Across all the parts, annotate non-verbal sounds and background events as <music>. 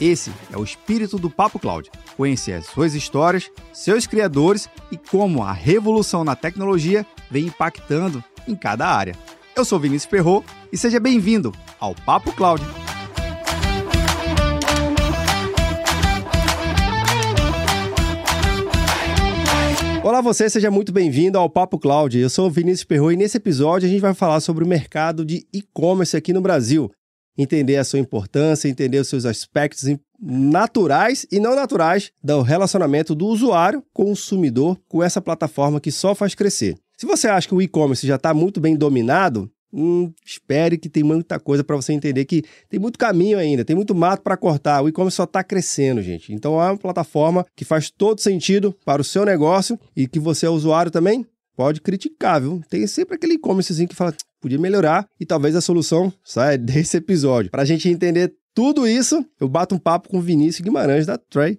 Esse é o espírito do Papo Cloud. Conhecer as suas histórias, seus criadores e como a revolução na tecnologia vem impactando em cada área. Eu sou Vinícius Perro e seja bem-vindo ao Papo Cloud. Olá você, seja muito bem-vindo ao Papo Cloud. Eu sou o Vinícius Perro e nesse episódio a gente vai falar sobre o mercado de e-commerce aqui no Brasil entender a sua importância, entender os seus aspectos naturais e não naturais do relacionamento do usuário consumidor com essa plataforma que só faz crescer. Se você acha que o e-commerce já está muito bem dominado, hum, espere que tem muita coisa para você entender que tem muito caminho ainda, tem muito mato para cortar. O e-commerce só está crescendo, gente. Então é uma plataforma que faz todo sentido para o seu negócio e que você é usuário também pode criticar, viu? Tem sempre aquele e-commercezinho que fala, podia melhorar e talvez a solução saia <laughs> desse episódio. Para a gente entender tudo isso, eu bato um papo com o Vinícius Guimarães da Trey.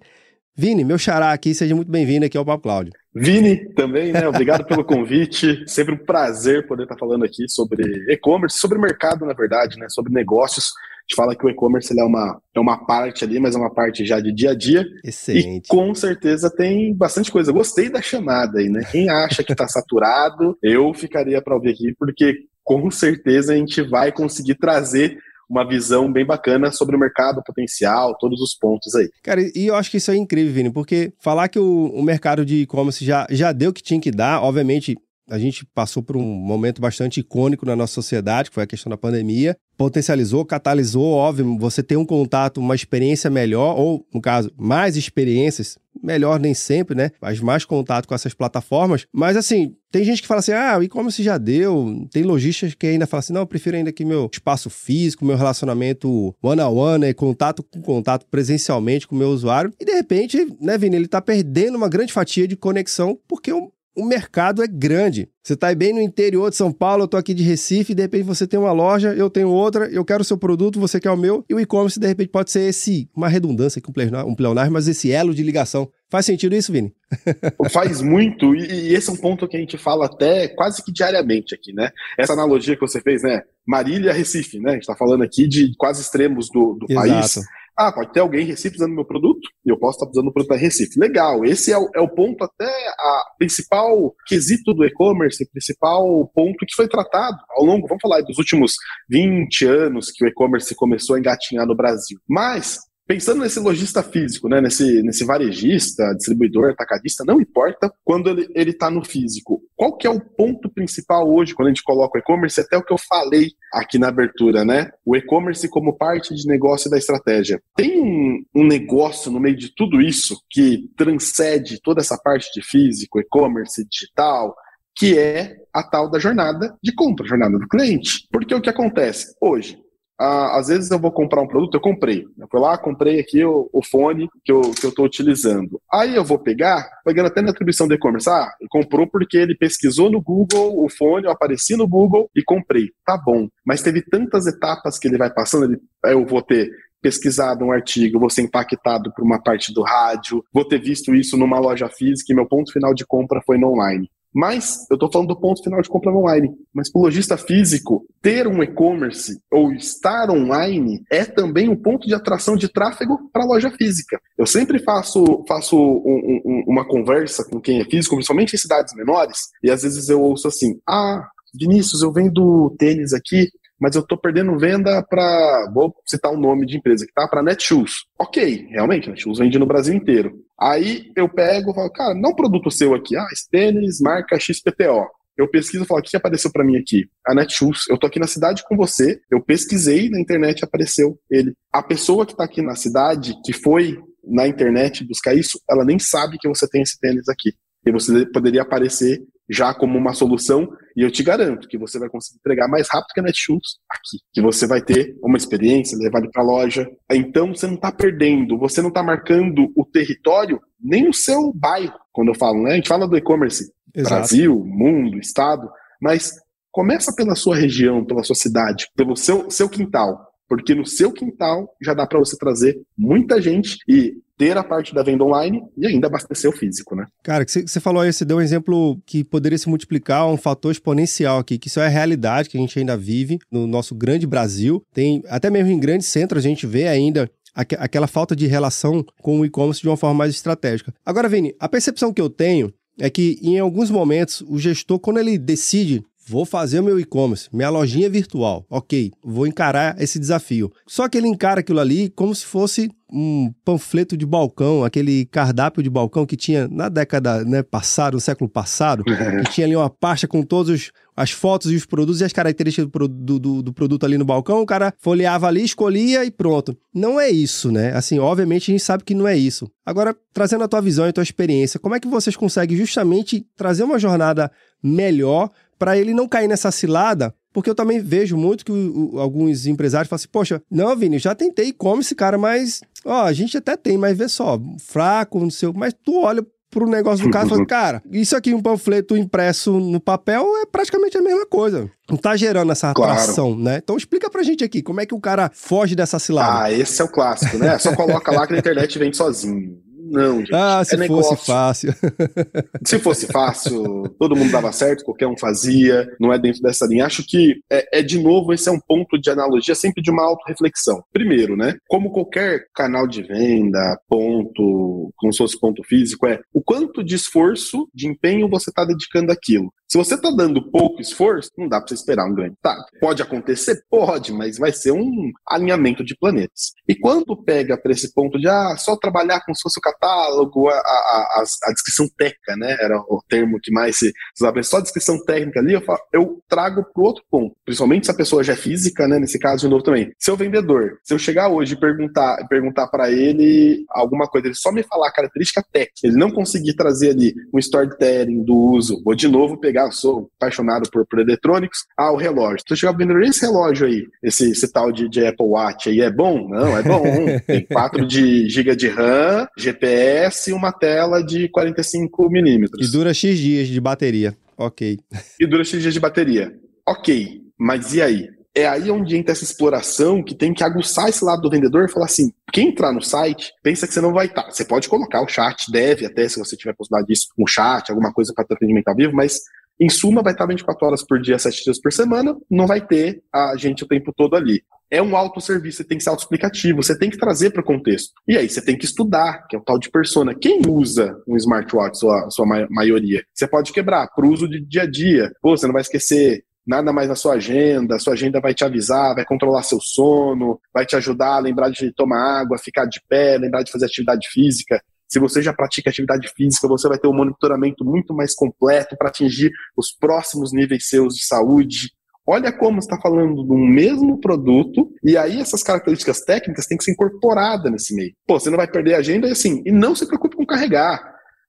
Vini, meu xará aqui, seja muito bem-vindo aqui ao Papo Cláudio. Vini, também, né? Obrigado pelo convite. Sempre um prazer poder estar falando aqui sobre e-commerce, sobre mercado, na verdade, né? Sobre negócios. A gente fala que o e-commerce é uma, é uma parte ali, mas é uma parte já de dia a dia. Excelente. E com certeza tem bastante coisa. Gostei da chamada aí, né? Quem acha que está saturado, eu ficaria para ouvir aqui, porque com certeza a gente vai conseguir trazer uma visão bem bacana sobre o mercado, potencial, todos os pontos aí. Cara, e eu acho que isso é incrível, Vini, porque falar que o, o mercado de e-commerce já, já deu o que tinha que dar, obviamente. A gente passou por um momento bastante icônico na nossa sociedade, que foi a questão da pandemia. Potencializou, catalisou, óbvio, você tem um contato, uma experiência melhor, ou, no caso, mais experiências melhor nem sempre, né? Faz mais contato com essas plataformas. Mas assim, tem gente que fala assim: ah, o e-commerce já deu. Tem lojistas que ainda falam assim: não, eu prefiro ainda que meu espaço físico, meu relacionamento one-on-one, -on -one, né? contato com contato presencialmente com o meu usuário. E de repente, né, Vini, ele tá perdendo uma grande fatia de conexão porque o o mercado é grande. Você está bem no interior de São Paulo, eu estou aqui de Recife, de repente você tem uma loja, eu tenho outra, eu quero o seu produto, você quer o meu, e o e-commerce de repente pode ser esse, uma redundância aqui, um pleonário, mas esse elo de ligação. Faz sentido isso, Vini? <laughs> Faz muito, e, esse é um ponto que a gente fala até quase que diariamente aqui, né? Essa analogia que você fez, né? Marília, Recife, né? A gente está falando aqui de quase extremos do, do país. Ah, pode ter alguém em Recife usando meu produto e eu posso estar usando o produto da Recife. Legal, esse é o, é o ponto, até a principal quesito do e-commerce, principal ponto que foi tratado ao longo, vamos falar, dos últimos 20 anos que o e-commerce começou a engatinhar no Brasil. Mas Pensando nesse lojista físico, né, nesse, nesse varejista, distribuidor, atacadista, não importa quando ele está no físico. Qual que é o ponto principal hoje quando a gente coloca o e-commerce? Até o que eu falei aqui na abertura, né? O e-commerce como parte de negócio da estratégia. Tem um, um negócio no meio de tudo isso que transcende toda essa parte de físico, e-commerce, digital, que é a tal da jornada de compra, jornada do cliente. Porque o que acontece? Hoje, ah, às vezes eu vou comprar um produto, eu comprei. Eu fui lá, comprei aqui o, o fone que eu estou utilizando. Aí eu vou pegar, pegando até na atribuição de e-commerce, ah, comprou porque ele pesquisou no Google o fone, eu apareci no Google e comprei. Tá bom. Mas teve tantas etapas que ele vai passando, ele, eu vou ter pesquisado um artigo, vou ser impactado por uma parte do rádio, vou ter visto isso numa loja física e meu ponto final de compra foi no online. Mas eu estou falando do ponto final de compra online. Mas para o lojista físico, ter um e-commerce ou estar online é também um ponto de atração de tráfego para a loja física. Eu sempre faço, faço um, um, uma conversa com quem é físico, principalmente em cidades menores, e às vezes eu ouço assim: ah, Vinícius, eu vendo tênis aqui, mas eu estou perdendo venda para, vou citar um nome de empresa que tá, para Netshoes. Ok, realmente, Netshoes vende no Brasil inteiro. Aí eu pego e falo, cara, não produto seu aqui, ah, tênis, marca XPTO. Eu pesquiso e falo, o que apareceu para mim aqui? A Netshoes. Eu tô aqui na cidade com você, eu pesquisei na internet apareceu ele. A pessoa que está aqui na cidade, que foi na internet buscar isso, ela nem sabe que você tem esse tênis aqui. E você poderia aparecer já como uma solução, e eu te garanto que você vai conseguir entregar mais rápido que a Netshoes aqui, que você vai ter uma experiência, levar ele para a loja. Então você não está perdendo, você não está marcando o território, nem o seu bairro, quando eu falo, né? A gente fala do e-commerce, Brasil, mundo, estado, mas começa pela sua região, pela sua cidade, pelo seu, seu quintal porque no seu quintal já dá para você trazer muita gente e ter a parte da venda online e ainda abastecer o físico, né? Cara, você falou aí, você deu um exemplo que poderia se multiplicar um fator exponencial aqui, que isso é a realidade que a gente ainda vive no nosso grande Brasil. Tem até mesmo em grandes centros a gente vê ainda aquela falta de relação com o e-commerce de uma forma mais estratégica. Agora, Vini, a percepção que eu tenho é que em alguns momentos o gestor, quando ele decide Vou fazer o meu e-commerce, minha lojinha virtual. Ok, vou encarar esse desafio. Só que ele encara aquilo ali como se fosse um panfleto de balcão, aquele cardápio de balcão que tinha na década né, passada, no século passado, <laughs> que tinha ali uma pasta com todas as fotos e os produtos e as características do, do, do, produto ali no balcão, o cara folheava ali, escolhia e pronto. Não é isso, né? Assim, obviamente a gente sabe que não é isso. Agora, trazendo a tua visão e a tua experiência, como é que vocês conseguem justamente trazer uma jornada melhor para ele não cair nessa cilada porque eu também vejo muito que o, o, alguns empresários falam assim, poxa, não, Vini, já tentei e-commerce, cara, mas, ó, a gente até tem, mas vê só, fraco, não sei, mas tu olha pro negócio do cara e fala, cara, isso aqui, um panfleto impresso no papel, é praticamente a mesma coisa. Não tá gerando essa claro. atração, né? Então explica pra gente aqui, como é que o cara foge dessa cilada? Ah, esse é o clássico, né? Só coloca lá que a internet vem sozinho. Não, gente. Ah, se é fosse fácil. <laughs> se fosse fácil, todo mundo dava certo, qualquer um fazia, não é dentro dessa linha. Acho que, é, é de novo, esse é um ponto de analogia sempre de uma autorreflexão. Primeiro, né? Como qualquer canal de venda, ponto, como se fosse ponto físico, é o quanto de esforço, de empenho você está dedicando àquilo. Se você está dando pouco esforço, não dá para você esperar um grande tá. Pode acontecer? Pode, mas vai ser um alinhamento de planetas. E quando pega para esse ponto de ah, só trabalhar como se fosse o catálogo, a, a, a, descrição técnica, né? Era o termo que mais se usava, só a descrição técnica ali, eu, falo, eu trago para outro ponto. Principalmente se a pessoa já é física, né? Nesse caso, de novo também. Seu vendedor, se eu chegar hoje e perguntar, perguntar para ele alguma coisa, ele só me falar a característica técnica, ele não conseguir trazer ali um storytelling do uso, vou de novo pegar ah, sou apaixonado por, por eletrônicos. Ah, o relógio. Se eu chegar vendendo esse relógio aí, esse, esse tal de, de, Apple Watch aí, é bom? Não, é bom. <laughs> Tem 4 de GB de RAM, GPS e uma tela de 45 milímetros. E dura X dias de bateria. Ok. E dura X dias de bateria. Ok, mas e aí? é aí onde entra essa exploração que tem que aguçar esse lado do vendedor e falar assim: quem entrar no site, pensa que você não vai estar. Você pode colocar o chat, deve até, se você tiver possibilidade disso, um chat, alguma coisa para ter atendimento ao vivo, mas em suma, vai estar 24 horas por dia, 7 dias por semana, não vai ter a gente o tempo todo ali. É um autosserviço, você tem que ser autoexplicativo, você tem que trazer para o contexto. E aí você tem que estudar, que é o tal de persona. Quem usa um smartwatch, sua, sua maioria? Você pode quebrar para o uso de dia a dia. Pô, você não vai esquecer nada mais na sua agenda, sua agenda vai te avisar, vai controlar seu sono, vai te ajudar a lembrar de tomar água, ficar de pé, lembrar de fazer atividade física. Se você já pratica atividade física, você vai ter um monitoramento muito mais completo para atingir os próximos níveis seus de saúde. Olha como está falando do mesmo produto e aí essas características técnicas têm que ser incorporadas nesse meio. Pô, você não vai perder a agenda e assim, e não se preocupe com carregar.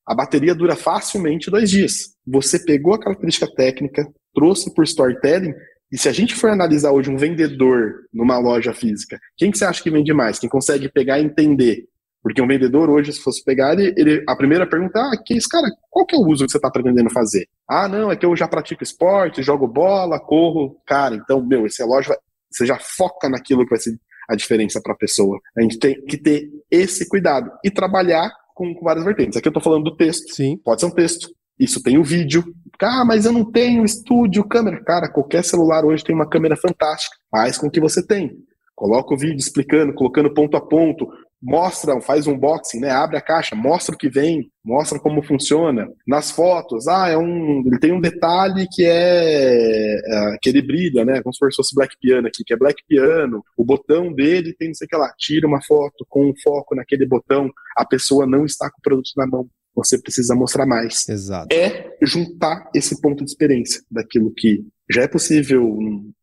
A bateria dura facilmente dois dias. Você pegou a característica técnica, trouxe por storytelling e se a gente for analisar hoje um vendedor numa loja física, quem que você acha que vende mais? Quem consegue pegar e entender porque um vendedor hoje, se fosse pegar ele, ele a primeira pergunta, ah, que cara, qual que é o uso que você está pretendendo fazer? Ah, não, é que eu já pratico esporte, jogo bola, corro. Cara, então, meu, esse relógio, você já foca naquilo que vai ser a diferença para a pessoa. A gente tem que ter esse cuidado e trabalhar com, com várias vertentes. Aqui eu estou falando do texto. Sim. Pode ser um texto. Isso tem o vídeo. Ah, mas eu não tenho estúdio, câmera. Cara, qualquer celular hoje tem uma câmera fantástica. Faz com que você tem. Coloca o vídeo explicando, colocando ponto a ponto, mostra, faz um unboxing, né? Abre a caixa, mostra o que vem, mostra como funciona. Nas fotos, ah, é um, ele tem um detalhe que é, é que ele brilha, né? Como se fosse Black Piano aqui, que é Black Piano. O botão dele tem não sei o que lá. Tira uma foto com um foco naquele botão. A pessoa não está com o produto na mão. Você precisa mostrar mais. Exato. É juntar esse ponto de experiência daquilo que já é possível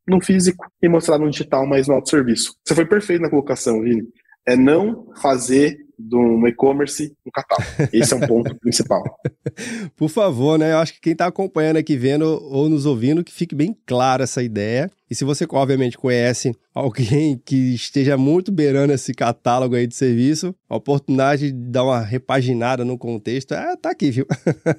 no físico e mostrar no digital, mas no auto serviço. Você foi perfeito na colocação, Vini é não fazer de um e-commerce no catálogo. Esse é um ponto <laughs> principal. Por favor, né? Eu acho que quem está acompanhando aqui, vendo ou nos ouvindo, que fique bem clara essa ideia. E se você, obviamente, conhece alguém que esteja muito beirando esse catálogo aí de serviço, a oportunidade de dar uma repaginada no contexto, é, tá aqui, viu?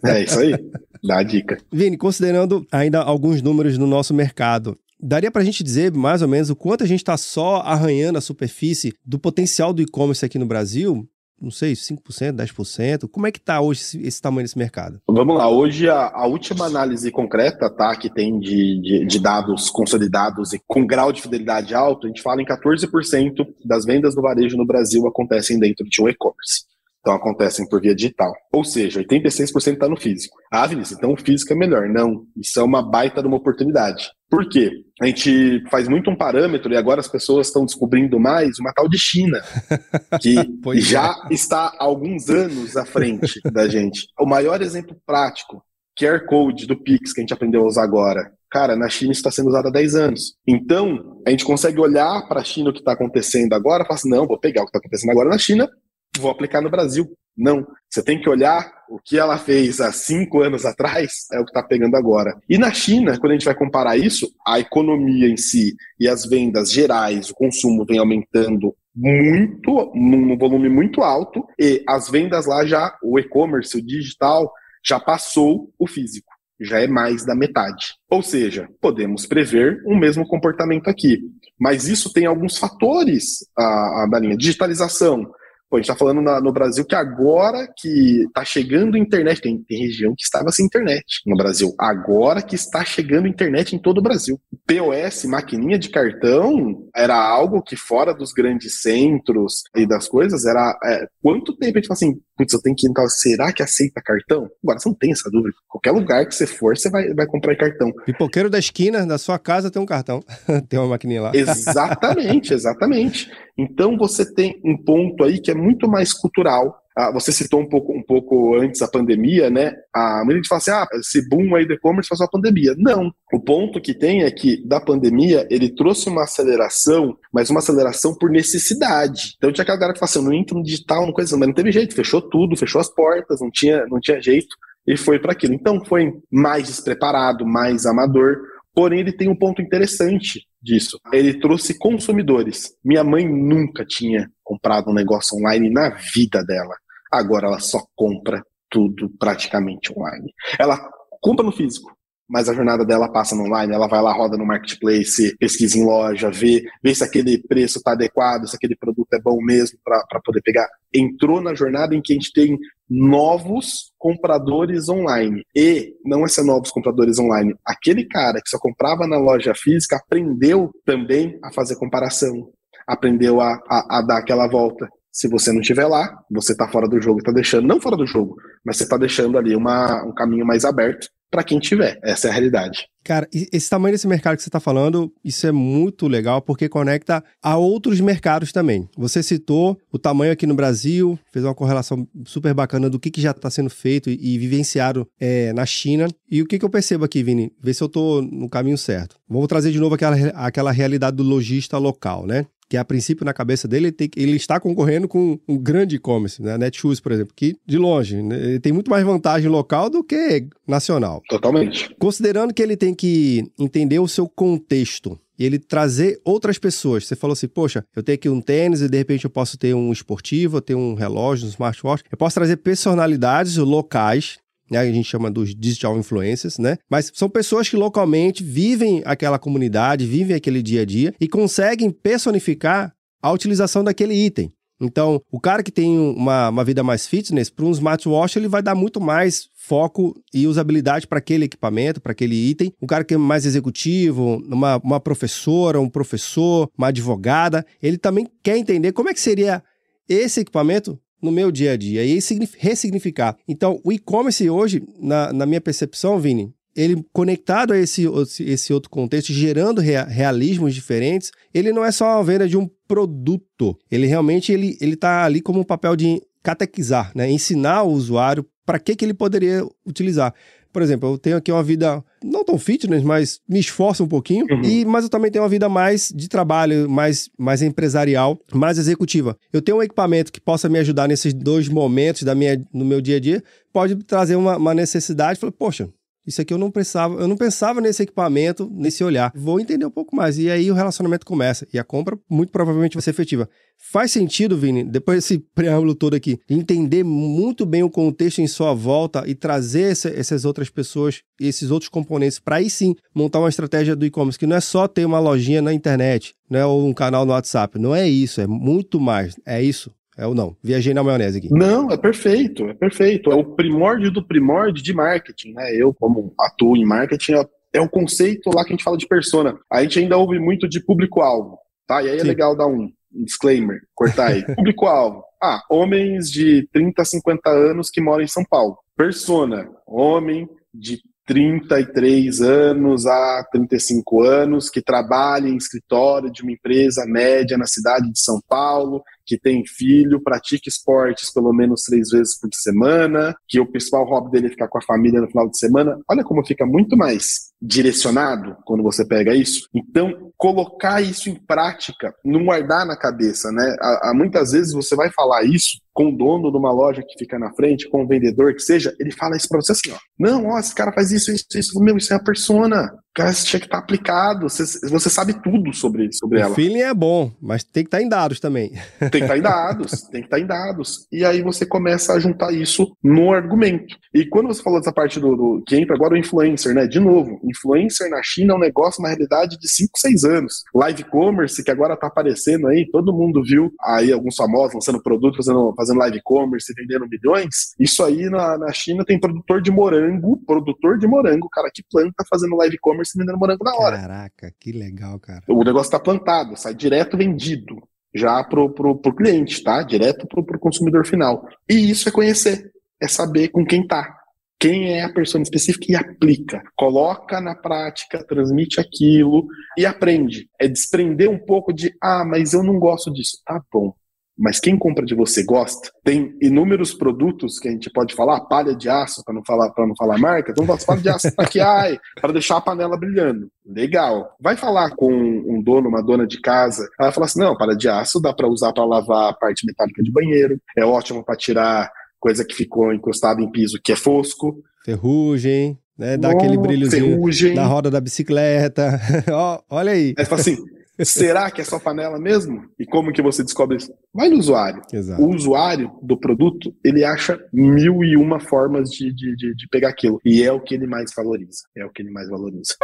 É isso aí. <laughs> Dá a dica. Vini, considerando ainda alguns números no nosso mercado, Daria para a gente dizer mais ou menos o quanto a gente está só arranhando a superfície do potencial do e-commerce aqui no Brasil? Não sei, 5%, 10%? Como é que está hoje esse, esse, tamanho desse mercado? Vamos lá, hoje a, a última análise concreta tá, que tem de, de, de, dados consolidados e com grau de fidelidade alto, a gente fala em 14% das vendas do varejo no Brasil acontecem dentro de um e-commerce. Então acontecem por via digital. Ou seja, 86% está no físico. Ah, Vinícius, então o físico é melhor. Não, isso é uma baita de uma oportunidade. Por quê? A gente faz muito um parâmetro e agora as pessoas estão descobrindo mais uma tal de China, <laughs> que já é. está há alguns anos à frente da gente. O maior exemplo prático, QR Code do Pix, que a gente aprendeu a usar agora. Cara, na China isso está sendo usado há 10 anos. Então, a gente consegue olhar para a China o que está acontecendo agora e falar assim, não, vou pegar o que está acontecendo agora na China, vou aplicar no Brasil. Não. Você tem que olhar o que ela fez há cinco anos atrás, é o que está pegando agora. E na China, quando a gente vai comparar isso, a economia em si e as vendas gerais, o consumo vem aumentando muito, num volume muito alto, e as vendas lá já, o e-commerce, o digital, já passou o físico. Já é mais da metade. Ou seja, podemos prever um mesmo comportamento aqui. Mas isso tem alguns fatores a, a da linha. Digitalização, Pô, a gente está falando na, no Brasil que agora que está chegando internet, tem, tem, região que estava sem internet no Brasil, agora que está chegando internet em todo o Brasil. POS, maquininha de cartão, era algo que fora dos grandes centros e das coisas, era é, quanto tempo a gente fala assim, putz, eu tenho que no será que aceita cartão? Agora você não tem essa dúvida. Qualquer lugar que você for, você vai, vai comprar cartão. Pipoqueiro da esquina da sua casa tem um cartão, <laughs> tem uma maquininha lá. Exatamente, exatamente. Então você tem um ponto aí que é muito mais cultural. Ah, você citou um pouco, um pouco antes a pandemia, né? A maioria fala assim: ah, esse boom aí do e-commerce faz a pandemia. Não. O ponto que tem é que da pandemia ele trouxe uma aceleração, mas uma aceleração por necessidade. Então tinha aquela galera que fala assim: eu não entro no digital, não coisa, mas não teve jeito, fechou tudo, fechou as portas, não tinha, não tinha jeito e foi para aquilo. Então foi mais despreparado, mais amador. Porém, ele tem um ponto interessante disso. Ele trouxe consumidores. Minha mãe nunca tinha comprado um negócio online na vida dela. Agora ela só compra tudo praticamente online. Ela compra no físico, mas a jornada dela passa no online, ela vai lá, roda no marketplace, pesquisa em loja, vê, vê se aquele preço está adequado, se aquele produto é bom mesmo para poder pegar. Entrou na jornada em que a gente tem novos compradores online. E não é ser novos compradores online. Aquele cara que só comprava na loja física aprendeu também a fazer comparação, aprendeu a, a, a dar aquela volta. Se você não estiver lá, você está fora do jogo, está deixando, não fora do jogo, mas você está deixando ali uma, um caminho mais aberto para quem tiver. Essa é a realidade. Cara, esse tamanho desse mercado que você está falando, isso é muito legal porque conecta a outros mercados também. Você citou o tamanho aqui no Brasil, fez uma correlação super bacana do que, que já está sendo feito e, e vivenciado é, na China. E o que, que eu percebo aqui, Vini? Vê se eu estou no caminho certo. Vamos trazer de novo aquela, aquela realidade do lojista local, né? Que a princípio na cabeça dele ele, tem, ele está concorrendo com um grande e-commerce, né? Netshoes, por exemplo, que de longe né? ele tem muito mais vantagem local do que nacional. Totalmente. Considerando que ele tem que entender o seu contexto e ele trazer outras pessoas. Você falou assim, poxa, eu tenho aqui um tênis e de repente eu posso ter um esportivo, eu tenho um relógio, um smartwatch. Eu posso trazer personalidades locais né? A gente chama dos digital influencers, né? Mas são pessoas que localmente vivem aquela comunidade, vivem aquele dia a dia e conseguem personificar a utilização daquele item. Então, o cara que tem uma, uma vida mais fitness, para um smartwatch, ele vai dar muito mais foco e usabilidade para aquele equipamento, para aquele item. O cara que é mais executivo, uma, uma professora, um professor, uma advogada, ele também quer entender como é que seria esse equipamento no meu dia a dia e ressignificar. Então, o e-commerce hoje, na, na minha percepção, Vini, ele conectado a esse, esse outro contexto, gerando realismos diferentes, ele não é só a venda de um produto. Ele realmente ele ele está ali como um papel de catequizar, né? ensinar o usuário para que, que ele poderia utilizar. Por exemplo, eu tenho aqui uma vida não tão fitness, mas me esforço um pouquinho, uhum. e mas eu também tenho uma vida mais de trabalho, mais, mais empresarial, mais executiva. Eu tenho um equipamento que possa me ajudar nesses dois momentos da minha, no meu dia a dia, pode trazer uma, uma necessidade, falei, poxa, isso aqui eu não pensava, eu não pensava nesse equipamento, nesse olhar. Vou entender um pouco mais. E aí o relacionamento começa. E a compra, muito provavelmente, vai ser efetiva. Faz sentido, Vini, depois desse <laughs> preâmbulo todo aqui, entender muito bem o contexto em sua volta e trazer essa, essas outras pessoas esses outros componentes para aí sim montar uma estratégia do e-commerce, que não é só ter uma lojinha na internet, né, ou um canal no WhatsApp. Não é isso, é muito mais. É isso. É ou não? Viajei na maionese aqui. Não, é perfeito, é perfeito. É o primórdio do primórdio de marketing, né? Eu, como atuo em marketing, é, é o conceito lá que a gente fala de persona. A gente ainda ouve muito de público-alvo, tá? E aí é Sim. legal dar um disclaimer, cortar aí. <laughs> público-alvo. Ah, homens de 30 a 50 anos que moram em São Paulo. Persona, homem de 33 anos a 35 anos, que trabalha em escritório de uma empresa média na cidade de São Paulo, que tem filho, pratica esportes pelo menos três vezes por semana, que o principal hobby dele é ficar com a família no final de semana. Olha como fica muito mais direcionado quando você pega isso. Então, colocar isso em prática, não guardar na cabeça, né? Muitas vezes você vai falar isso com o dono de uma loja que fica na frente, com o vendedor que seja, ele fala isso para você assim, ó. Não, ó, esse cara faz isso, isso, isso. Meu, isso é a persona. Cara, isso tinha que estar tá aplicado. Você, você sabe tudo sobre, sobre o ela. O feeling é bom, mas tem que estar tá em dados também. Tem que estar tá em dados, <laughs> tem que estar tá em dados. E aí você começa a juntar isso no argumento. E quando você falou dessa parte do, do que entra agora o influencer, né? De novo, influencer na China é um negócio, uma realidade de 5, 6 anos. Live commerce, que agora tá aparecendo aí, todo mundo viu aí alguns famosos lançando produto, fazendo, fazendo live commerce, vendendo milhões. Isso aí na, na China tem produtor de morango, produtor de morango, cara que planta fazendo live commerce vendendo morango na hora. Caraca, que legal, cara. O negócio tá plantado, sai direto vendido já pro, pro, pro cliente, tá? Direto pro, pro consumidor final. E isso é conhecer, é saber com quem tá. Quem é a pessoa específica e aplica. Coloca na prática, transmite aquilo e aprende. É desprender um pouco de, ah, mas eu não gosto disso. Tá bom mas quem compra de você gosta. Tem inúmeros produtos que a gente pode falar, palha de aço, para não falar para não falar marca, então palha de aço <laughs> aqui, ai, para deixar a panela brilhando. Legal. Vai falar com um dono, uma dona de casa, ela vai falar assim: "Não, palha de aço dá para usar para lavar a parte metálica de banheiro, é ótimo para tirar coisa que ficou encostada em piso que é fosco, ferrugem, né, dá aquele brilhozinho ferrugem. na roda da bicicleta. <laughs> Olha aí. Fala assim, Será que é só panela mesmo? E como que você descobre isso? Vai no usuário. Exato. O usuário do produto, ele acha mil e uma formas de, de, de, de pegar aquilo. E é o que ele mais valoriza. É o que ele mais valoriza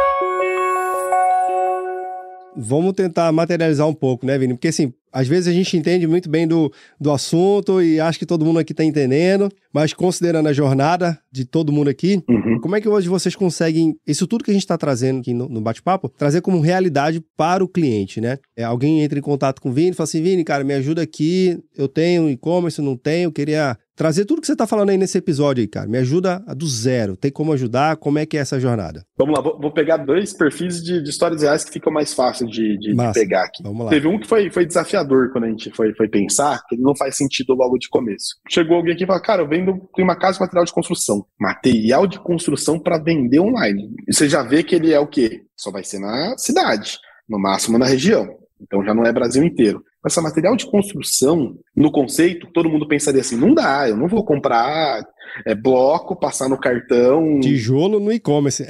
vamos tentar materializar um pouco, né, Vini? Porque assim, às vezes a gente entende muito bem do, do assunto e acho que todo mundo aqui está entendendo, mas considerando a jornada de todo mundo aqui, uhum. como é que hoje vocês conseguem, isso tudo que a gente está trazendo aqui no, no bate-papo, trazer como realidade para o cliente, né? É, alguém entra em contato com o Vini e fala assim, Vini, cara, me ajuda aqui, eu tenho e-commerce, não tenho, queria trazer tudo que você está falando aí nesse episódio aí, cara. Me ajuda do zero. Tem como ajudar? Como é que é essa jornada? Vamos lá, vou, pegar dois perfis de, de, histórias reais que ficam mais fácil de, de, de, pegar aqui. Vamos lá. Teve um que foi, foi desafiador quando a gente foi, foi pensar, que ele não faz sentido logo de começo. Chegou alguém aqui e falou, cara, eu vendo, tem uma casa de material de construção. Material de construção para vender online. E você já vê que ele é o quê? Só vai ser na cidade, no máximo na região. Então já não é Brasil inteiro. Essa material de construção, no conceito, todo mundo pensaria assim: não dá, eu não vou comprar é, bloco, passar no cartão. Tijolo no e-commerce.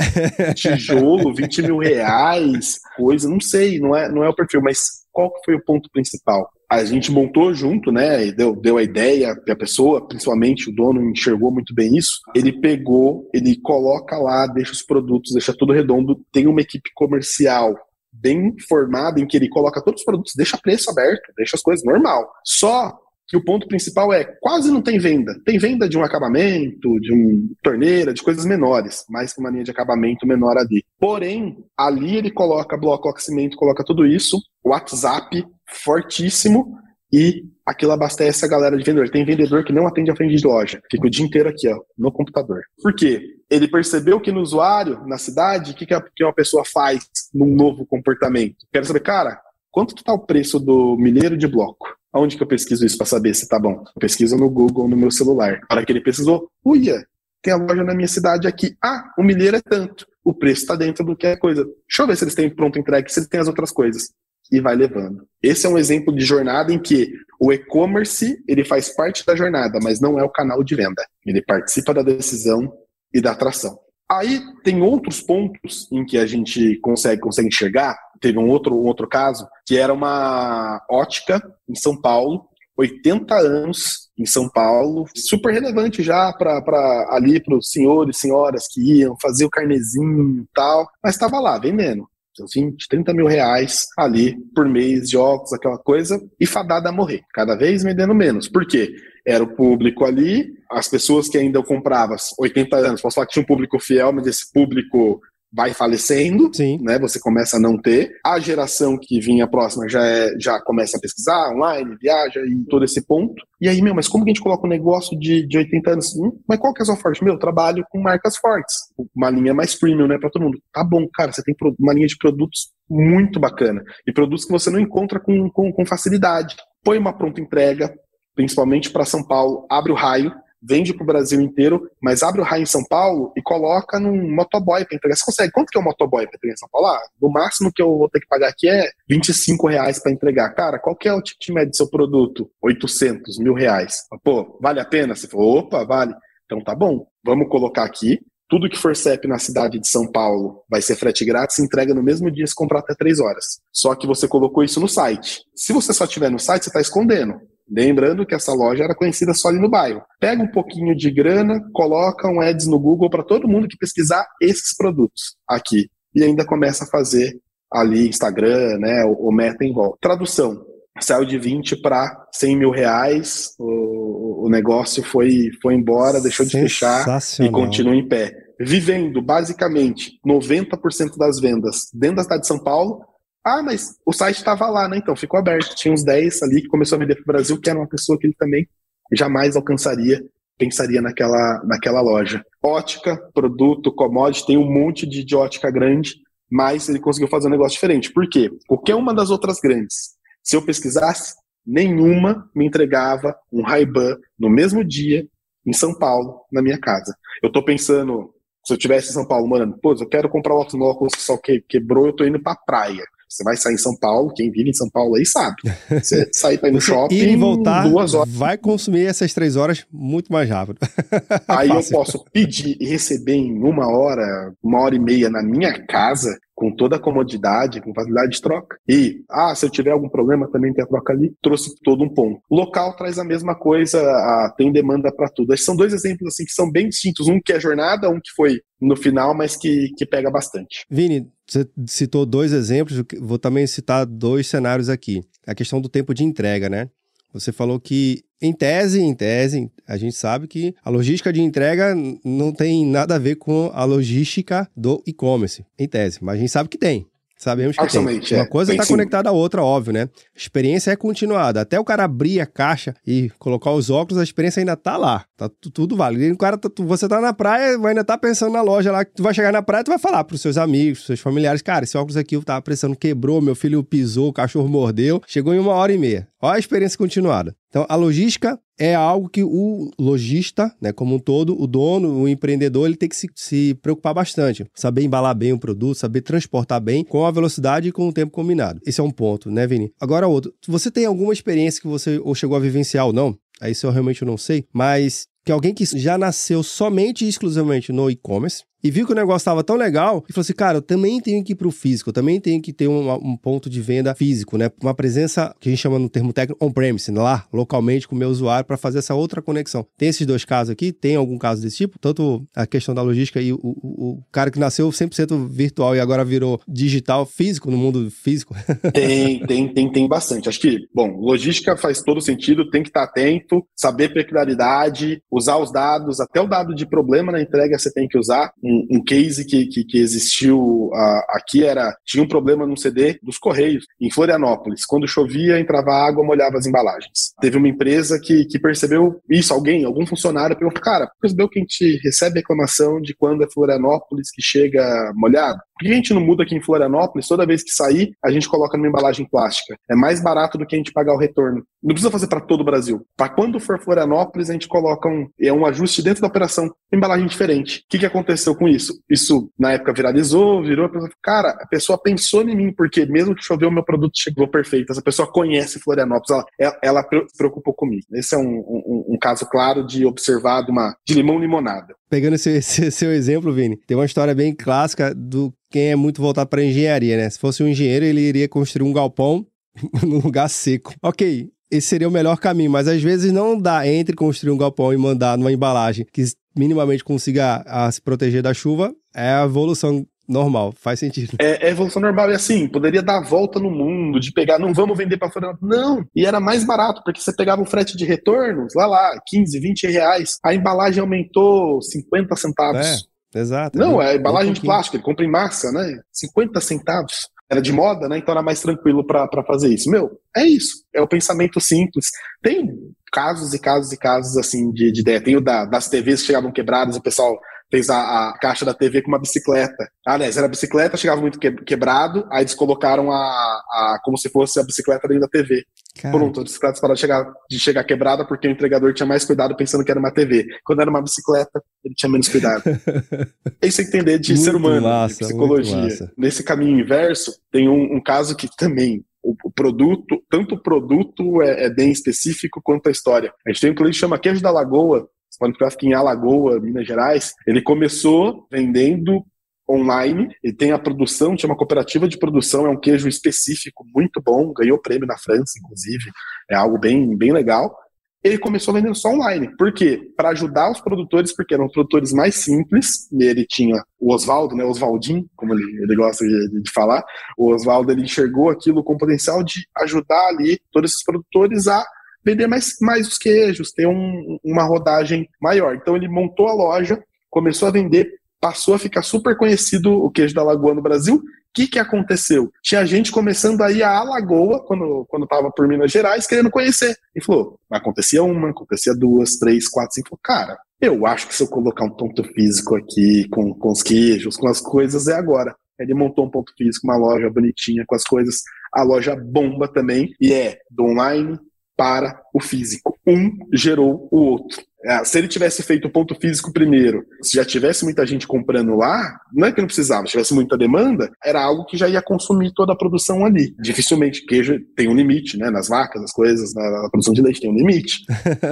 Tijolo, 20 mil reais, coisa, não sei, não é, não é o perfil, mas qual foi o ponto principal? A gente montou junto, né? E deu, deu a ideia, a pessoa, principalmente o dono, enxergou muito bem isso. Ele pegou, ele coloca lá, deixa os produtos, deixa tudo redondo, tem uma equipe comercial bem formado em que ele coloca todos os produtos, deixa preço aberto, deixa as coisas normal. Só que o ponto principal é quase não tem venda. Tem venda de um acabamento, de uma torneira, de coisas menores, mais que uma linha de acabamento menor ali. Porém, ali ele coloca bloco cimento, coloca tudo isso, WhatsApp fortíssimo e aquilo abastece a galera de vendedor. Tem vendedor que não atende a frente de loja, fica o dia inteiro aqui, ó, no computador. Por quê? Ele percebeu que no usuário, na cidade, o que, que uma pessoa faz num novo comportamento? Quero saber, cara, quanto está o preço do milheiro de bloco? Aonde que eu pesquiso isso para saber se tá bom? Eu pesquiso no Google, no meu celular. Para que ele pesquisou, uia, tem a loja na minha cidade aqui. Ah, o milheiro é tanto. O preço está dentro do que é coisa. Deixa eu ver se eles têm pronto entregue, se eles têm as outras coisas. E vai levando. Esse é um exemplo de jornada em que o e-commerce ele faz parte da jornada, mas não é o canal de venda. Ele participa da decisão e da atração. Aí tem outros pontos em que a gente consegue, consegue enxergar. Teve um outro, um outro caso, que era uma ótica em São Paulo, 80 anos em São Paulo, super relevante já para ali para os senhores senhoras que iam fazer o carnezinho e tal, mas estava lá vendendo. 20, 30 mil reais ali por mês de óculos, aquela coisa, e fadada a morrer, cada vez vendendo menos. Por quê? Era o público ali, as pessoas que ainda compravam 80 anos, posso falar que tinha um público fiel, mas esse público vai falecendo, Sim. né? Você começa a não ter. A geração que vinha próxima já é, já começa a pesquisar online, viaja e todo esse ponto. E aí, meu, mas como que a gente coloca um negócio de, de 80 anos? Hum, mas qual que é a sua forte? Meu, eu trabalho com marcas fortes. Uma linha mais premium, né, para todo mundo. Tá bom, cara, você tem uma linha de produtos muito bacana. E produtos que você não encontra com, com, com facilidade. Põe uma pronta entrega, principalmente para São Paulo, abre o raio, vende para o Brasil inteiro, mas abre o raio em São Paulo e coloca num motoboy para entregar. Você consegue? Quanto que é um motoboy para entregar em São Paulo? Ah, no máximo que eu vou ter que pagar aqui é 25 reais para entregar. Cara, qual que é o ticket médio do seu produto? 800, mil reais. Pô, vale a pena? Você falou, opa, vale. Então tá bom, vamos colocar aqui. Tudo que for CEP na cidade de São Paulo vai ser frete grátis, entrega no mesmo dia se comprar até 3 horas. Só que você colocou isso no site. Se você só tiver no site, você está escondendo. Lembrando que essa loja era conhecida só ali no bairro. Pega um pouquinho de grana, coloca um ads no Google para todo mundo que pesquisar esses produtos aqui. E ainda começa a fazer ali Instagram, né, o, o meta em volta. Tradução. Saiu de 20 para 100 mil reais, o, o negócio foi, foi embora, deixou de fechar e continua em pé. Vivendo, basicamente, 90% das vendas dentro da cidade de São Paulo, ah, mas o site estava lá, né? Então ficou aberto. Tinha uns 10 ali que começou a vender para o Brasil, que era uma pessoa que ele também jamais alcançaria, pensaria naquela, naquela loja. Ótica, produto, commodity, tem um monte de, de ótica grande, mas ele conseguiu fazer um negócio diferente. Por quê? Qualquer uma das outras grandes, se eu pesquisasse, nenhuma me entregava um Ray-Ban no mesmo dia em São Paulo, na minha casa. Eu estou pensando, se eu tivesse em São Paulo, mano, pô, eu quero comprar um óculos que só quebrou, eu tô indo pra praia. Você vai sair em São Paulo, quem vive em São Paulo aí sabe. Você <laughs> sair para ir no shopping, ir e voltar, duas horas. Vai consumir essas três horas muito mais rápido. <laughs> aí eu posso pedir e receber em uma hora, uma hora e meia na minha casa, com toda a comodidade, com facilidade de troca. E, ah, se eu tiver algum problema, também tem a troca ali. Trouxe todo um ponto. Local traz a mesma coisa, a, tem demanda para tudo. Esses são dois exemplos assim que são bem distintos. Um que é jornada, um que foi no final, mas que, que pega bastante. Vini, você citou dois exemplos, vou também citar dois cenários aqui. A questão do tempo de entrega, né? Você falou que, em tese, em tese, a gente sabe que a logística de entrega não tem nada a ver com a logística do e-commerce, em tese, mas a gente sabe que tem. Sabemos que tem. Uma é, coisa está conectada à outra, óbvio, né? A experiência é continuada. Até o cara abrir a caixa e colocar os óculos, a experiência ainda tá lá. Tá tudo válido. E o cara, tá, você tá na praia, vai ainda tá pensando na loja lá. Tu vai chegar na praia, tu vai falar pros seus amigos, pros seus familiares, cara, esse óculos aqui eu tava precisando, quebrou, meu filho pisou, o cachorro mordeu. Chegou em uma hora e meia. Olha a experiência continuada. Então, a logística é algo que o lojista, né, como um todo, o dono, o empreendedor, ele tem que se, se, preocupar bastante. Saber embalar bem o produto, saber transportar bem com a velocidade e com o tempo combinado. Esse é um ponto, né, Vini? Agora, outro. Você tem alguma experiência que você ou chegou a vivenciar ou não? Aí isso eu realmente não sei, mas que alguém que já nasceu somente e exclusivamente no e-commerce, e viu que o negócio estava tão legal e falou assim: cara, eu também tenho que ir para o físico, eu também tenho que ter um, um, ponto de venda físico, né? Uma presença que a gente chama no termo técnico on-premise, lá, localmente com o meu usuário, para fazer essa outra conexão. Tem esses dois casos aqui? Tem algum caso desse tipo? Tanto a questão da logística e o, o, o cara que nasceu 100% virtual e agora virou digital físico, no mundo físico? <laughs> Tem, tem, tem, tem bastante. Acho que, bom, logística faz todo sentido, tem que estar atento, saber peculiaridade, usar os dados, até o dado de problema na entrega você tem que usar um, um case que, que, que existiu uh, aqui era tinha um problema no CD dos Correios, em Florianópolis. Quando chovia, entrava água, molhava as embalagens. Teve uma empresa que, que percebeu isso, alguém, algum funcionário, perguntou, cara, percebeu que a gente recebe reclamação de quando é Florianópolis que chega molhado? Por que a gente não muda aqui em Florianópolis? Toda vez que sair, a gente coloca numa embalagem plástica. É mais barato do que a gente pagar o retorno. Não precisa fazer para todo o Brasil. Para quando for Florianópolis, a gente coloca um, é um ajuste dentro da operação, embalagem diferente. O que, que aconteceu com isso? Isso na época viralizou, virou, a pessoa, cara, a pessoa pensou em mim, porque mesmo que choveu, meu produto chegou perfeito. Essa pessoa conhece Florianópolis, ela, ela, se preocupou comigo. Esse é um, um, um caso claro de observar de, uma, de limão limonada. Pegando esse, esse seu exemplo, Vini, tem uma história bem clássica do quem é muito voltado para engenharia, né? Se fosse um engenheiro, ele iria construir um galpão <laughs> num lugar seco. Ok, esse seria o melhor caminho, mas às vezes não dá entre construir um galpão e mandar numa embalagem que minimamente consiga a, ah, se proteger da chuva, é a evolução normal, faz sentido. É, é evolução normal, e assim, poderia dar a volta no mundo, de pegar, não vamos vender para fora, não, e era mais barato, porque você pegava o frete de retornos, lá lá, 15, 20 reais, a embalagem aumentou 50 centavos. É, exato. Não, é embalagem um de plástico, ele compra em massa, né, 50 centavos era de moda, né? Então era mais tranquilo para fazer isso. Meu, é isso. É o pensamento simples. Tem casos e casos e casos assim de, de ideia. Tem o da, das TVs que chegavam quebradas, o pessoal fez a, a, caixa da TV com uma bicicleta. Aliás, era bicicleta, chegava muito quebrado, aí eles colocaram a, a como se fosse a bicicleta dentro da TV. Cara. Pronto, a bicicleta parou de chegar, de chegar quebrada porque o entregador tinha mais cuidado pensando que era uma TV. Quando era uma bicicleta, ele tinha menos cuidado. <laughs> é isso entender de muito ser humano, massa, de psicologia. Nesse caminho inverso, tem um, um caso que também o, o, produto, tanto o produto é, é, bem específico quanto a história. A gente tem um cliente que chama Queijo da Lagoa, Spanificraft em Alagoa, Minas Gerais. Ele começou vendendo online, ele tem a produção, tinha uma cooperativa de produção, é um queijo específico, muito bom, ganhou prêmio na França, inclusive, é algo bem, bem legal. Ele começou vendendo só online. Por quê? Para ajudar os produtores, porque eram produtores mais simples, ele tinha o Oswaldo, né, Oswaldinho, como ele, ele gosta de, de falar, o Oswaldo ele enxergou aquilo com potencial de ajudar ali todos esses produtores a vender mais, mais os queijos, ter um, uma rodagem maior. Então ele montou a loja, começou a vender, passou a ficar super conhecido o queijo da Lagoa no Brasil. O que, que aconteceu? Tinha gente começando aí a Alagoa, quando, quando tava por Minas Gerais, querendo conhecer. E falou, acontecia uma, acontecia duas, três, quatro, cinco. Cara, eu acho que se eu colocar um ponto físico aqui com, com os queijos, com as coisas, é agora. Ele montou um ponto físico, uma loja bonitinha com as coisas. A loja bomba também, e é do online para o físico. Um gerou o outro. É, se ele tivesse feito o ponto físico primeiro, se já tivesse muita gente comprando lá, não é que não precisava, se tivesse muita demanda, era algo que já ia consumir toda a produção ali. Dificilmente, queijo tem um limite, né? Nas vacas, as coisas, na produção de leite tem um limite.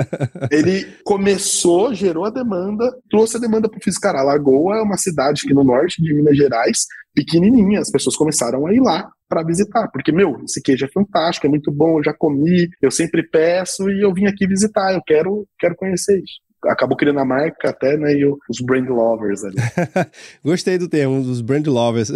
<laughs> ele começou, gerou a demanda, trouxe a demanda para o físico. Cara, a Lagoa é uma cidade aqui no norte de Minas Gerais, pequenininha, as pessoas começaram a ir lá para visitar, porque, meu, esse queijo é fantástico, é muito bom, eu já comi, eu sempre peço e eu vim aqui visitar, eu quero, quero conhecer isso acabou criando a marca até, né, e os brand lovers ali. <laughs> Gostei do termo, os brand lovers.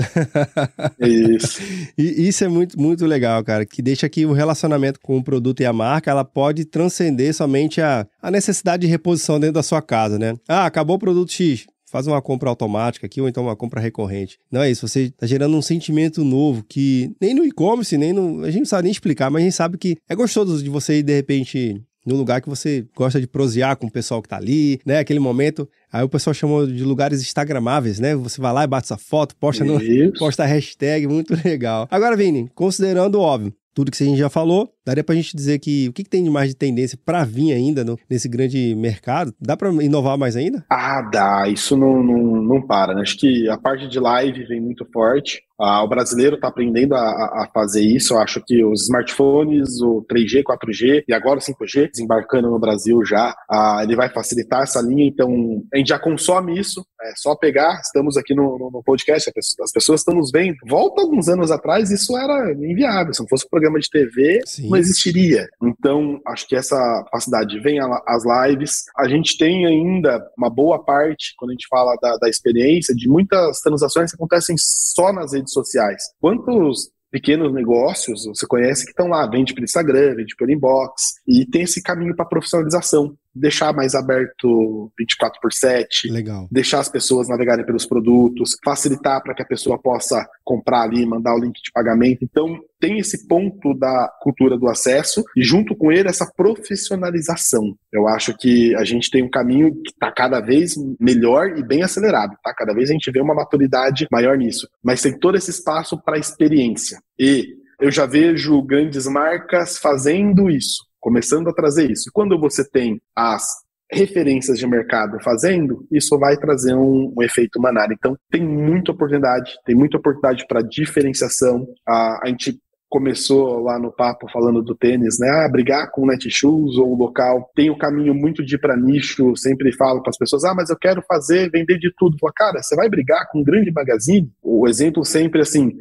isso. <laughs> E isso é muito, muito legal, cara, que deixa que o relacionamento com o produto e a marca, ela pode transcender somente a, a necessidade de reposição dentro da sua casa, né? Ah, acabou o produto X, faz uma compra automática aqui ou então uma compra recorrente. Não é isso, você está gerando um sentimento novo que nem no e-commerce, nem no. A gente não sabe nem explicar, mas a gente sabe que é gostoso de você ir de repente no lugar que você gosta de prosear com o pessoal que tá ali, né? Aquele momento. Aí o pessoal chamou de lugares instagramáveis, né? Você vai lá e bate essa foto, posta, no, posta hashtag, muito <laughs> legal. Agora, Vini, considerando óbvio, tudo que a gente já falou, daria para a gente dizer que o que, que, tem de mais de tendência para vir ainda no, nesse grande mercado? Dá para inovar mais ainda? Ah, dá. Isso não, não, não para. Né? Acho que a parte de live vem muito forte. Ah, o brasileiro está aprendendo a, a, fazer isso. Eu acho que os smartphones, o 3G, 4G e agora o 5G, desembarcando no Brasil já, ah, ele vai facilitar essa linha. Então, a gente já consome isso. É só pegar. Estamos aqui no, no, no podcast, as pessoas estão nos vendo. Volta alguns anos atrás, isso era inviável. Se não fosse um programa de TV, Sim. Não existiria. Então, acho que essa capacidade vem às lives. A gente tem ainda uma boa parte, quando a gente fala da, da experiência, de muitas transações que acontecem só nas redes sociais. Quantos pequenos negócios você conhece que estão lá, vende pelo Instagram, vende pelo inbox, e tem esse caminho para profissionalização deixar mais aberto 24 por 7, Legal. deixar as pessoas navegarem pelos produtos, facilitar para que a pessoa possa comprar ali, mandar o link de pagamento. Então, tem esse ponto da cultura do acesso e junto com ele essa profissionalização. Eu acho que a gente tem um caminho que está cada vez melhor e bem acelerado, tá? Cada vez a gente vê uma maturidade maior nisso, mas tem todo esse espaço para experiência. E eu já vejo grandes marcas fazendo isso começando a trazer isso. E quando você tem as referências de mercado fazendo, isso vai trazer um, um efeito manada. Então, tem muita oportunidade, tem muita oportunidade para diferenciação. A, a gente começou lá no papo falando do tênis, né? Ah, brigar com o Netshoes ou o local. Tem o caminho muito de ir para nicho. Sempre falo para as pessoas: ah, mas eu quero fazer, vender de tudo. Fala, cara, você vai brigar com um grande magazine? O exemplo sempre assim.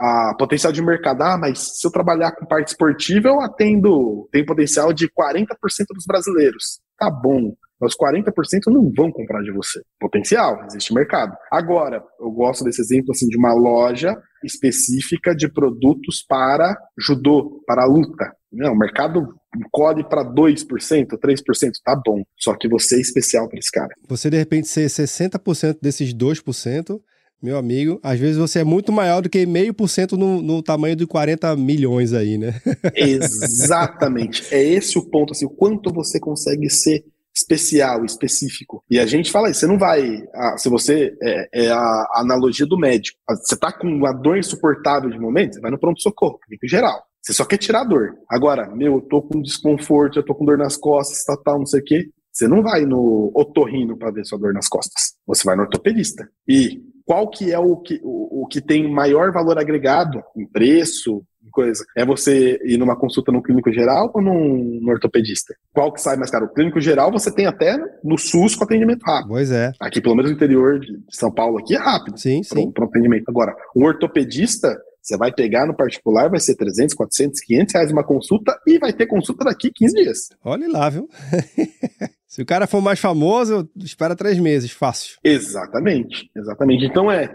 A potencial de mercado, ah, mas se eu trabalhar com parte esportiva, eu atendo, tem potencial de 40% dos brasileiros. Tá bom, mas 40% não vão comprar de você. Potencial, existe mercado. Agora, eu gosto desse exemplo assim de uma loja específica de produtos para judô, para luta. Não, o mercado colhe para 2%, 3%, tá bom. Só que você é especial para esse cara. Você de repente ser 60% desses 2%, meu amigo, às vezes você é muito maior do que meio por cento no, tamanho de 40 milhões aí, né? <laughs> Exatamente. É esse o ponto, assim, o quanto você consegue ser especial, específico. E a gente fala isso, você não vai. Ah, se você. É, é, a analogia do médico. Ah, você tá com uma dor insuportável de momento, você vai no pronto-socorro, em geral. Você só quer tirar a dor. Agora, meu, eu tô com desconforto, eu tô com dor nas costas, tal, tal, não sei o quê. Você não vai no otorrino para ver sua dor nas costas. Você vai no ortopedista. E qual que é o que, o, o que tem maior valor agregado em preço, coisa. É você ir numa consulta no clínico geral ou num, num ortopedista? Qual que sai mais caro? O clínico geral você tem até no SUS com atendimento rápido. Pois é. Aqui, pelo menos no interior de São Paulo, aqui é rápido. Sim, sim. Para atendimento. Agora, um ortopedista, você vai pegar no particular, vai ser 300, 400, 500 reais uma consulta e vai ter consulta daqui 15 dias. Olha lá, viu? <laughs> Se o cara for mais famoso, espera três meses, fácil. Exatamente, exatamente. Então é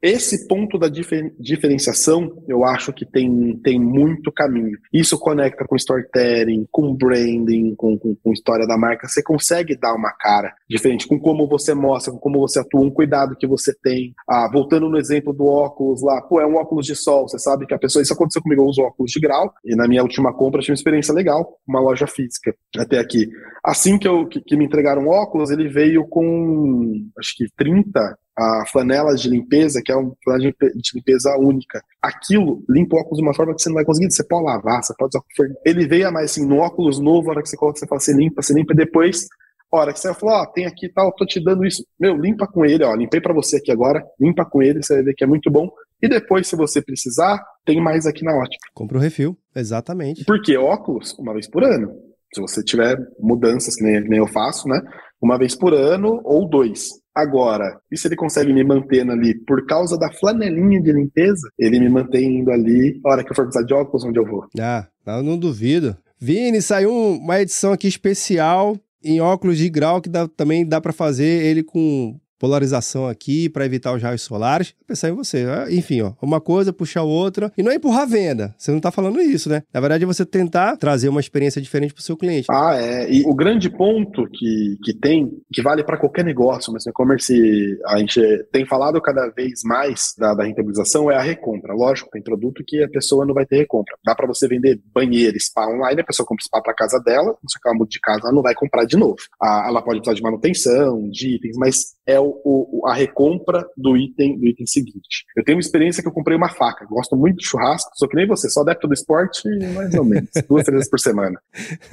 esse ponto da difer diferenciação, eu acho que tem, tem muito caminho. Isso conecta com storytelling, com branding, com, com, com, história da marca. Você consegue dar uma cara diferente com como você mostra, com como você atua, um cuidado que você tem. Ah, voltando no exemplo do óculos lá, pô, é um óculos de sol. Você sabe que a pessoa, isso aconteceu comigo, eu uso óculos de grau, e na minha última compra eu tive uma experiência legal, uma loja física, até aqui. Assim que, eu, que, que me entregaram óculos, ele veio com, acho que 30 a flanela de limpeza, que é uma flanela de limpeza única. Aquilo limpa o óculos de uma forma que você não vai conseguir. Você pode lavar, você pode usar Ele veio a mais assim, no óculos novo, a hora que você coloca, você fala, você limpa, você limpa, depois, a hora que você falou, ó, oh, tem aqui tal, tô te dando isso. Meu, limpa com ele, ó, limpei para você aqui agora, limpa com ele, você vai ver que é muito bom. E depois, se você precisar, tem mais aqui na ótica. Compra o refil, exatamente. Porque óculos, uma vez por ano. Se você tiver mudanças, que nem, que nem eu faço, né? Uma vez por ano ou dois. Agora, e se ele consegue me manter ali por causa da flanelinha de limpeza, ele me mantém indo ali, a hora que eu for precisar de óculos, onde eu vou. Ah, eu não duvido. Vini, saiu uma edição aqui especial em óculos de grau que dá, também dá para fazer ele com polarização aqui para evitar os raios solares. Pensar em você. Ah, enfim, ó, uma coisa puxar outra. E não é empurrar a venda. Você não está falando isso, né? Na verdade, é você tentar trazer uma experiência diferente para o seu cliente. Ah, é. E o grande ponto que, que tem, que vale para qualquer negócio, mas no e-commerce a gente tem falado cada vez mais da, da rentabilização, é a recompra. Lógico, tem produto que a pessoa não vai ter recompra. Dá para você vender banheiro, spa online, a pessoa compra spa para casa dela, se ela muda de casa, ela não vai comprar de novo. Ela pode precisar de manutenção, de itens, mas é o o, a recompra do item do item seguinte. Eu tenho uma experiência que eu comprei uma faca. Gosto muito de churrasco, sou que nem você, só adepto do esporte, mais ou menos, <laughs> duas, três vezes por semana.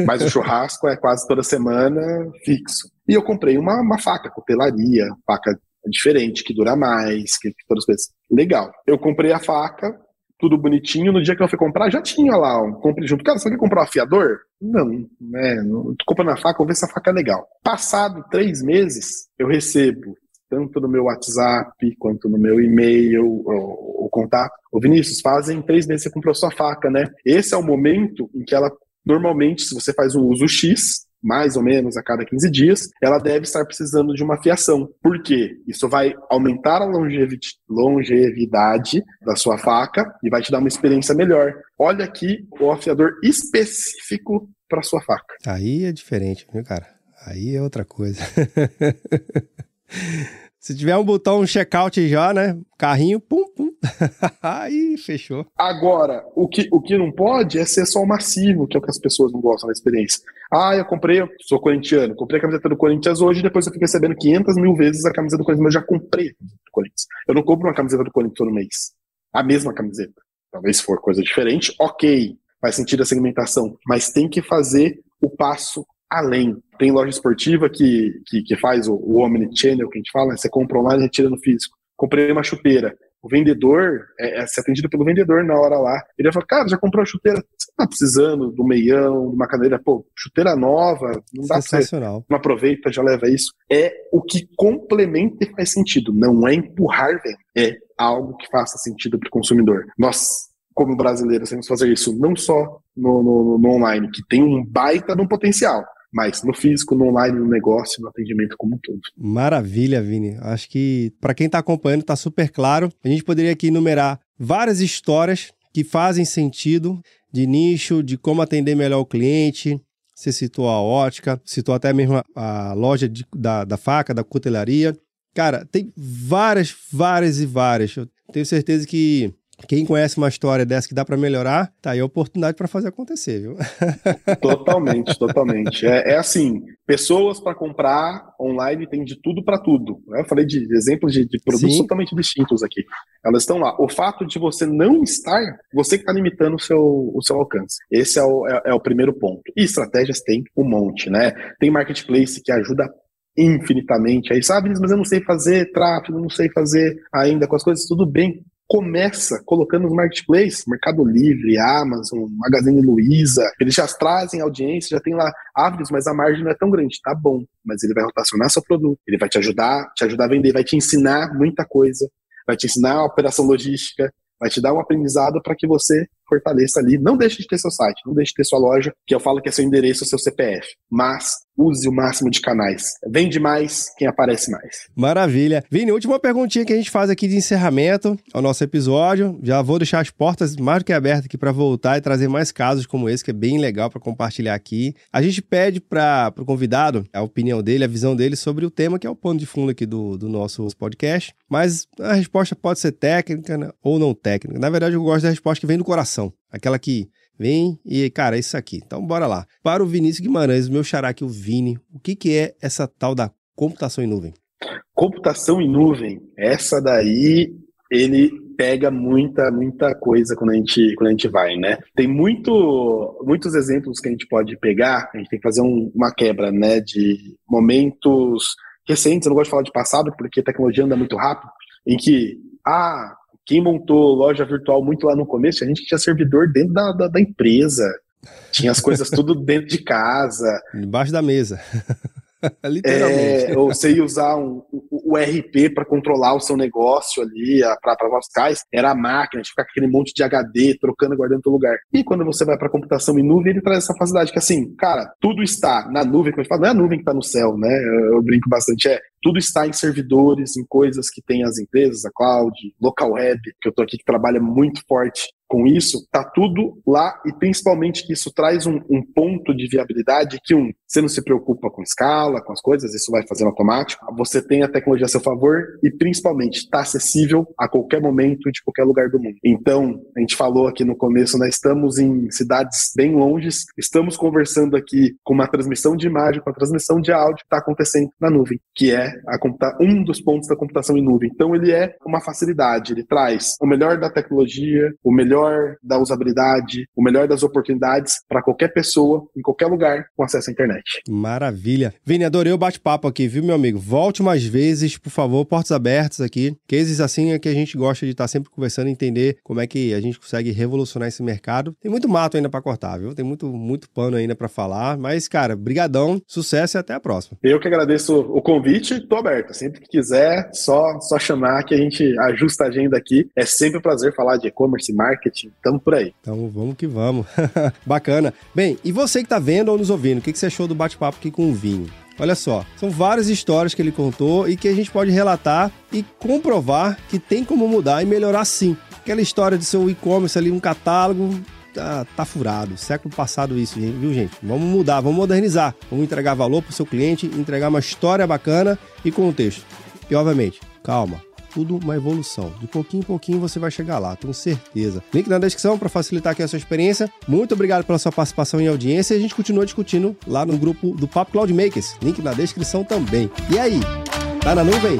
Mas o churrasco é quase toda semana fixo. E eu comprei uma, uma faca, cutelaria, faca diferente, que dura mais, que, que todas as coisas. Legal. Eu comprei a faca, tudo bonitinho. No dia que eu fui comprar, já tinha lá um compre junto. Cara, você quer comprar um afiador? Não, né? Tô comprando a faca, vou ver se a faca é legal. Passado três meses, eu recebo tanto no meu WhatsApp quanto no meu e-mail, o, o contato. Ô Vinícius, fazem três meses que você comprou sua faca, né? Esse é o momento em que ela, normalmente, se você faz o uso X, mais ou menos a cada 15 dias, ela deve estar precisando de uma fiação. Por quê? Isso vai aumentar a longevidade da sua faca e vai te dar uma experiência melhor. Olha aqui o afiador específico para sua faca. Aí é diferente, viu, cara? Aí é outra coisa. <laughs> <laughs> Se tiver um botão um checkout já, né? Carrinho, pum, pum. <laughs> Aí fechou. Agora, o que, o que não pode é ser só o massivo, que é o que as pessoas não gostam da experiência. Ah, eu comprei, sou corintiano, comprei a camiseta do Corinthians hoje, depois eu fico recebendo 500 mil vezes a camiseta do Corinthians, mas eu já comprei a camiseta do Corinthians. Eu não compro uma camiseta do Corinthians todo mês. A mesma camiseta. Talvez for coisa diferente, ok. faz sentido a segmentação, mas tem que fazer o passo além. Tem loja esportiva que, que, que faz o, o Omnichannel, que a gente fala, né? você compra online e retira no físico. Comprei uma chuteira. O vendedor, é, é ser atendido pelo vendedor na hora lá. Ele vai falar, cara, já comprou a chuteira? Você tá precisando do meião, de uma cadeira? Pô, chuteira nova, não dá Sensacional. Não aproveita, já leva isso. É o que complementa e faz sentido. Não é empurrar venda. É algo que faça sentido para o consumidor. Nós, como brasileiros, temos que fazer isso não só no, no, no online, que tem um baita no potencial, mas no físico, no online, no negócio, no atendimento como um todo. Maravilha, Vini. Acho que para quem está acompanhando está super claro. A gente poderia aqui enumerar várias histórias que fazem sentido de nicho, de como atender melhor o cliente. Você citou a ótica, citou até mesmo a, loja de, da, da faca, da cutelaria. Cara, tem várias, várias e várias. Eu tenho certeza que quem conhece uma história dessa que dá para melhorar, tá aí a oportunidade para fazer acontecer, viu? Totalmente, totalmente. É, é assim, pessoas para comprar online tem de tudo para tudo. Né? Eu falei de exemplos de, de produtos Sim. totalmente distintos aqui. Elas estão lá. O fato de você não estar, você que está limitando o seu, o seu alcance. Esse é o, é, é o primeiro ponto. E estratégias tem um monte, né? Tem marketplace que ajuda infinitamente. Aí, sabe, mas eu não sei fazer tráfego, não sei fazer ainda com as coisas, tudo bem começa colocando os marketplaces, Mercado Livre, Amazon, Magazine Luiza, eles já trazem audiência, já tem lá árvores, mas a margem não é tão grande, tá bom, mas ele vai rotacionar seu produto, ele vai te ajudar, te ajudar a vender, vai te ensinar muita coisa, vai te ensinar a operação logística, vai te dar um aprendizado para que você fortaleça ali. Não deixe de ter seu site, não deixe de ter sua loja, que eu falo que é seu endereço, seu CPF. Mas use o máximo de canais. Vende mais quem aparece mais. Maravilha. Vini, última perguntinha que a gente faz aqui de encerramento ao nosso episódio. Já vou deixar as portas mais do que abertas aqui para voltar e trazer mais casos como esse, que é bem legal para compartilhar aqui. A gente pede para o convidado a opinião dele, a visão dele sobre o tema, que é o pano de fundo aqui do, do nosso podcast. Mas a resposta pode ser técnica né, ou não técnica. Na verdade, eu gosto da resposta que vem do coração Aquela que vem e, cara, é isso aqui. Então, bora lá. Para o Vinícius Guimarães, meu xará aqui, o Vini, o que, que é essa tal da computação em nuvem? Computação em nuvem, essa daí, ele pega muita, muita coisa quando a gente, quando a gente vai, né? Tem muito, muitos exemplos que a gente pode pegar, a gente tem que fazer um, uma quebra, né, de momentos recentes, eu não gosto de falar de passado, porque a tecnologia anda muito rápido, em que, ah, quem montou loja virtual muito lá no começo, a gente tinha servidor dentro da, da, da empresa. Tinha as coisas tudo <laughs> dentro de casa. Embaixo da mesa. <laughs> Literalmente. É, ou você ia usar um, o, o RP para controlar o seu negócio ali, para vascais, era a máquina, de ficar com aquele monte de HD, trocando e guardando todo lugar. E quando você vai para computação em nuvem, ele traz essa facilidade que assim, cara, tudo está na nuvem, como a gente fala, não é a nuvem que está no céu, né? Eu, eu brinco bastante, é tudo está em servidores, em coisas que tem as empresas, a cloud, local web, que eu tô aqui que trabalha muito forte com isso, tá tudo lá e principalmente que isso traz um, um, ponto de viabilidade que um, você não se preocupa com escala, com as coisas, isso vai fazendo automático. Você tem a tecnologia a seu favor e principalmente está acessível a qualquer momento de qualquer lugar do mundo. Então, a gente falou aqui no começo, nós estamos em cidades bem longes, estamos conversando aqui com uma transmissão de imagem, com a transmissão de áudio que está acontecendo na nuvem, que é a, um dos pontos da computação em nuvem. Então, ele é uma facilidade, ele traz o melhor da tecnologia, o melhor melhor da usabilidade, o melhor das oportunidades para qualquer pessoa, em qualquer lugar, com acesso à internet. Maravilha. Vini, adorei o bate-papo aqui, viu, meu amigo? Volte mais vezes, por favor, portas abertas aqui. Cases assim é que a gente gosta de estar sempre conversando e entender como é que a gente consegue revolucionar esse mercado. Tem muito mato ainda para cortar, viu? Tem muito, muito pano ainda para falar. Mas, cara, brigadão, sucesso e até a próxima. Eu que agradeço o convite, tô aberto. Sempre que quiser, só, só chamar que a gente ajusta a agenda aqui. É sempre um prazer falar de e-commerce, marketing. Estamos por aí. Então vamos que vamos. <laughs> Bacana. Bem, e você que está vendo ou nos ouvindo, o que, que você achou do bate-papo aqui com o Vinho? Olha só, são várias histórias que ele contou e que a gente pode relatar e comprovar que tem como mudar e melhorar sim. Aquela história de seu e-commerce ali, um catálogo, tá, tá furado. Século passado isso, viu, gente? Vamos mudar, vamos modernizar. Vamos entregar valor para o seu cliente, entregar uma história bacana e contexto. E, obviamente, calma, tudo uma evolução. De pouquinho em pouquinho você vai chegar lá, tenho certeza. Link na descrição para facilitar aqui a sua experiência. Muito obrigado pela sua participação e audiência. A gente continua discutindo lá no grupo do Papo Cloud Makers. Link na descrição também. E aí? Tá na nuvem?